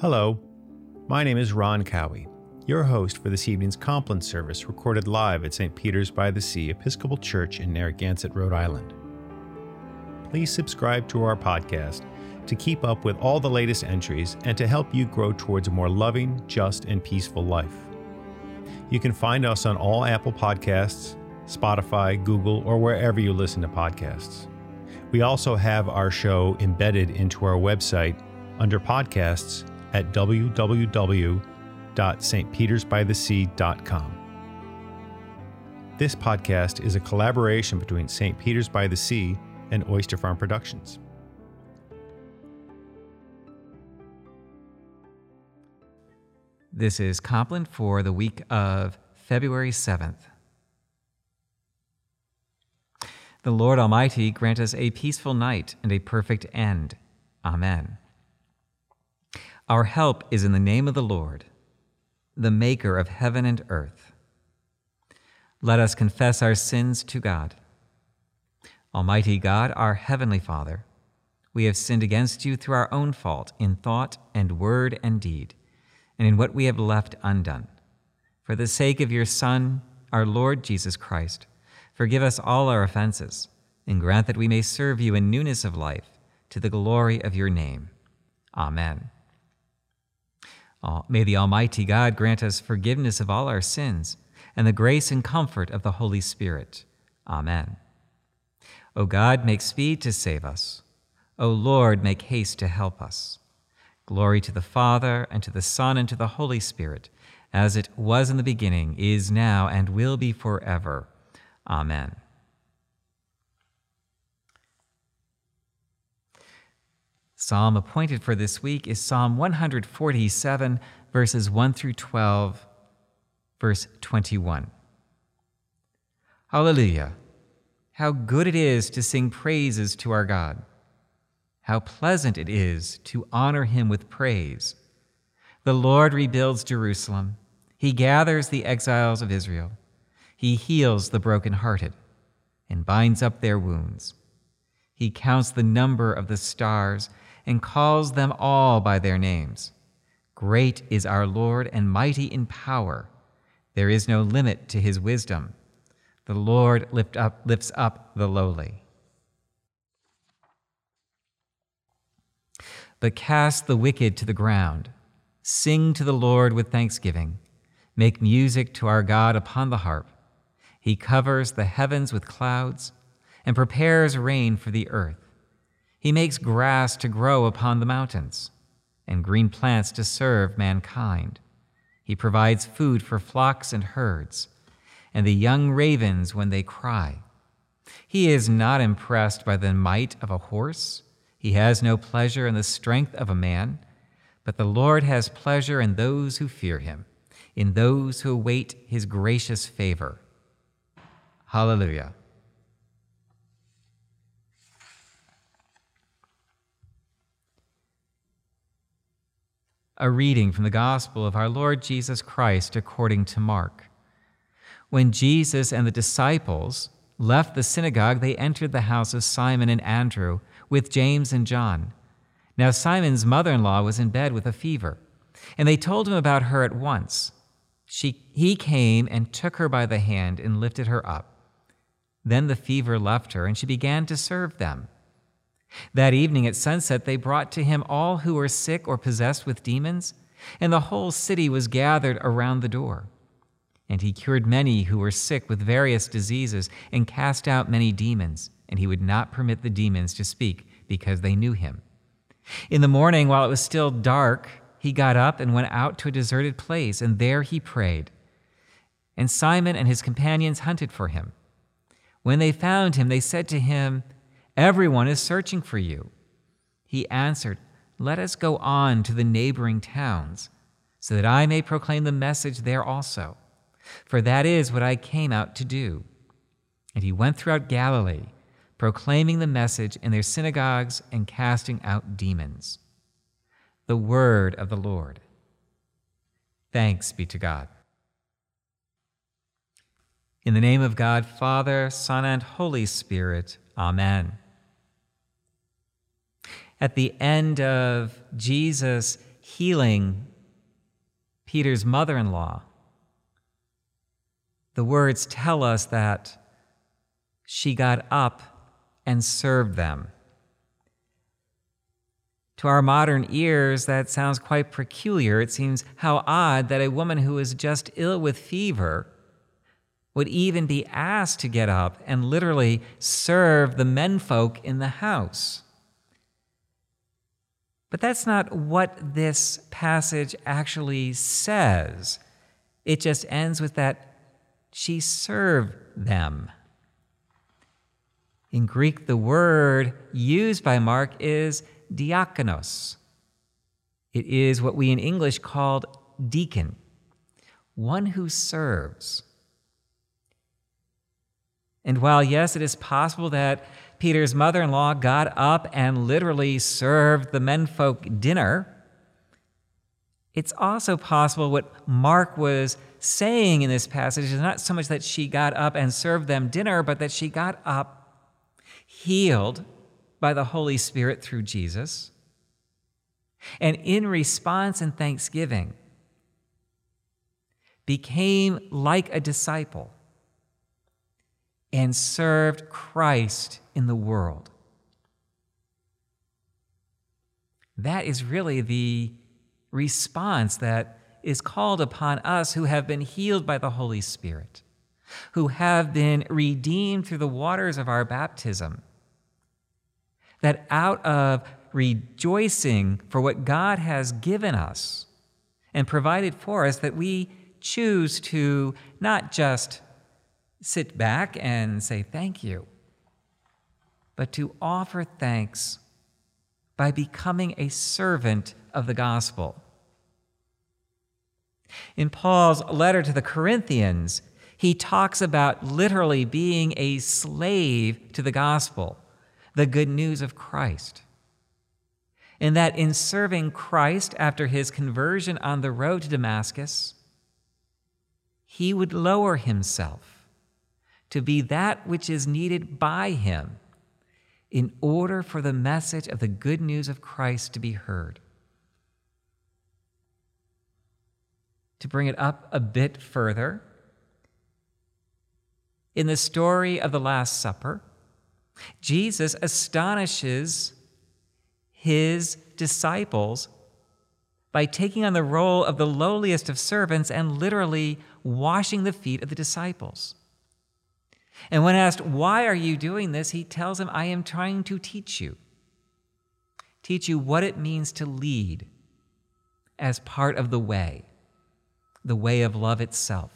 Hello, my name is Ron Cowie, your host for this evening's Compline service recorded live at St. Peter's by the Sea Episcopal Church in Narragansett, Rhode Island. Please subscribe to our podcast to keep up with all the latest entries and to help you grow towards a more loving, just, and peaceful life. You can find us on all Apple Podcasts, Spotify, Google, or wherever you listen to podcasts. We also have our show embedded into our website under podcasts at www.stpetersbythesea.com. This podcast is a collaboration between St. Peter's by the Sea and Oyster Farm Productions. This is Compline for the week of February 7th. The Lord Almighty grant us a peaceful night and a perfect end. Amen. Our help is in the name of the Lord, the Maker of heaven and earth. Let us confess our sins to God. Almighty God, our Heavenly Father, we have sinned against you through our own fault in thought and word and deed, and in what we have left undone. For the sake of your Son, our Lord Jesus Christ, forgive us all our offenses, and grant that we may serve you in newness of life, to the glory of your name. Amen. May the Almighty God grant us forgiveness of all our sins and the grace and comfort of the Holy Spirit. Amen. O God, make speed to save us. O Lord, make haste to help us. Glory to the Father, and to the Son, and to the Holy Spirit, as it was in the beginning, is now, and will be forever. Amen. Psalm appointed for this week is Psalm 147, verses 1 through 12, verse 21. Hallelujah! How good it is to sing praises to our God. How pleasant it is to honor him with praise. The Lord rebuilds Jerusalem. He gathers the exiles of Israel. He heals the brokenhearted and binds up their wounds. He counts the number of the stars and calls them all by their names. Great is our Lord and mighty in power. There is no limit to his wisdom. The Lord lift up, lifts up the lowly. But cast the wicked to the ground. Sing to the Lord with thanksgiving. Make music to our God upon the harp. He covers the heavens with clouds and prepares rain for the earth. He makes grass to grow upon the mountains and green plants to serve mankind. He provides food for flocks and herds and the young ravens when they cry. He is not impressed by the might of a horse. He has no pleasure in the strength of a man, but the Lord has pleasure in those who fear him, in those who await his gracious favor. Hallelujah. A reading from the Gospel of our Lord Jesus Christ according to Mark. When Jesus and the disciples left the synagogue, they entered the house of Simon and Andrew with James and John. Now, Simon's mother in law was in bed with a fever, and they told him about her at once. She, he came and took her by the hand and lifted her up. Then the fever left her, and she began to serve them. That evening at sunset, they brought to him all who were sick or possessed with demons, and the whole city was gathered around the door. And he cured many who were sick with various diseases and cast out many demons, and he would not permit the demons to speak because they knew him. In the morning, while it was still dark, he got up and went out to a deserted place, and there he prayed. And Simon and his companions hunted for him. When they found him, they said to him, Everyone is searching for you. He answered, Let us go on to the neighboring towns, so that I may proclaim the message there also. For that is what I came out to do. And he went throughout Galilee, proclaiming the message in their synagogues and casting out demons. The word of the Lord. Thanks be to God. In the name of God, Father, Son, and Holy Spirit, Amen. At the end of Jesus healing Peter's mother in law, the words tell us that she got up and served them. To our modern ears, that sounds quite peculiar. It seems how odd that a woman who is just ill with fever would even be asked to get up and literally serve the menfolk in the house. But that's not what this passage actually says. It just ends with that she served them. In Greek, the word used by Mark is diakonos. It is what we in English called deacon, one who serves. And while, yes, it is possible that Peter's mother in law got up and literally served the menfolk dinner. It's also possible what Mark was saying in this passage is not so much that she got up and served them dinner, but that she got up healed by the Holy Spirit through Jesus. And in response and thanksgiving, became like a disciple and served Christ in the world. That is really the response that is called upon us who have been healed by the Holy Spirit, who have been redeemed through the waters of our baptism. That out of rejoicing for what God has given us and provided for us, that we choose to not just sit back and say thank you, but to offer thanks by becoming a servant of the gospel. In Paul's letter to the Corinthians, he talks about literally being a slave to the gospel, the good news of Christ. And that in serving Christ after his conversion on the road to Damascus, he would lower himself to be that which is needed by him in order for the message of the good news of Christ to be heard. To bring it up a bit further, in the story of the Last Supper, Jesus astonishes his disciples by taking on the role of the lowliest of servants and literally washing the feet of the disciples. And when asked, Why are you doing this? he tells them, I am trying to teach you. Teach you what it means to lead as part of the way, the way of love itself.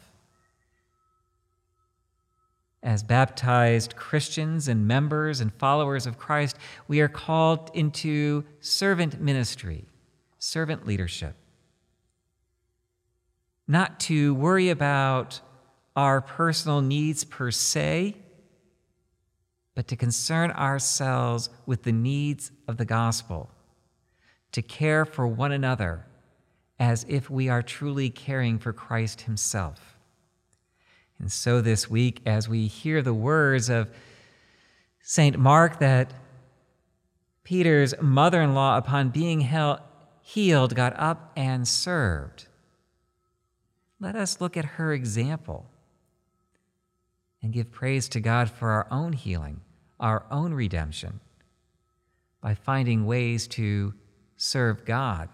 As baptized Christians and members and followers of Christ, we are called into servant ministry, servant leadership. Not to worry about our personal needs per se, but to concern ourselves with the needs of the gospel, to care for one another as if we are truly caring for Christ Himself. And so this week, as we hear the words of St. Mark that Peter's mother in law, upon being healed, got up and served, let us look at her example and give praise to God for our own healing, our own redemption, by finding ways to serve God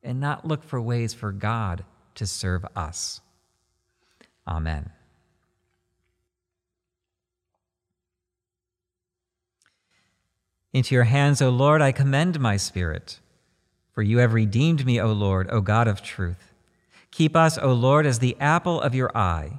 and not look for ways for God to serve us. Amen. Into your hands, O Lord, I commend my spirit. For you have redeemed me, O Lord, O God of truth. Keep us, O Lord, as the apple of your eye.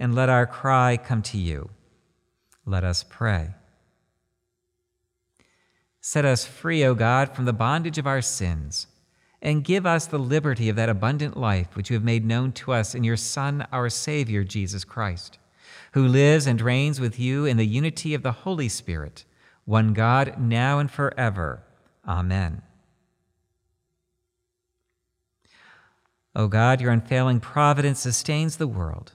and let our cry come to you. Let us pray. Set us free, O God, from the bondage of our sins, and give us the liberty of that abundant life which you have made known to us in your Son, our Savior, Jesus Christ, who lives and reigns with you in the unity of the Holy Spirit, one God, now and forever. Amen. O God, your unfailing providence sustains the world.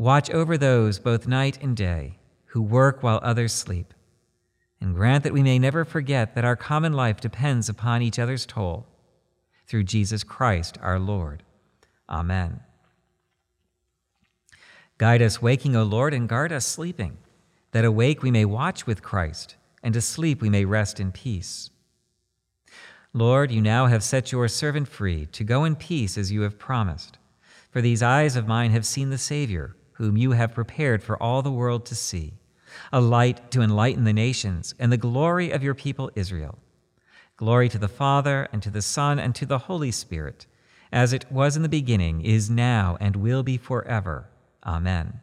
Watch over those both night and day who work while others sleep and grant that we may never forget that our common life depends upon each other's toil. Through Jesus Christ our Lord. Amen. Guide us waking, O Lord, and guard us sleeping, that awake we may watch with Christ, and asleep we may rest in peace. Lord, you now have set your servant free to go in peace as you have promised. For these eyes of mine have seen the Savior, whom you have prepared for all the world to see a light to enlighten the nations, and the glory of your people Israel. Glory to the Father, and to the Son, and to the Holy Spirit, as it was in the beginning, is now, and will be forever. Amen.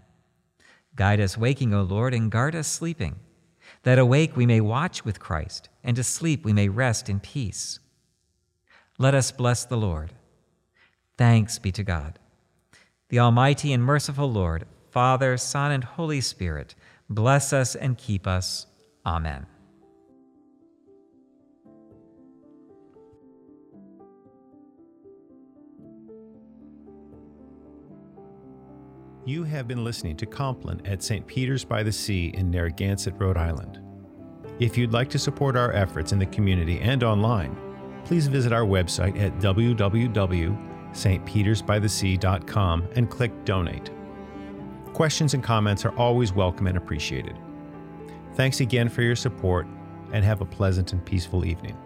Guide us waking, O Lord, and guard us sleeping, that awake we may watch with Christ, and asleep we may rest in peace. Let us bless the Lord. Thanks be to God. The Almighty and merciful Lord, Father, Son, and Holy Spirit, Bless us and keep us. Amen. You have been listening to Compline at St. Peter's by the Sea in Narragansett, Rhode Island. If you'd like to support our efforts in the community and online, please visit our website at www.stpetersbythesea.com and click Donate. Questions and comments are always welcome and appreciated. Thanks again for your support, and have a pleasant and peaceful evening.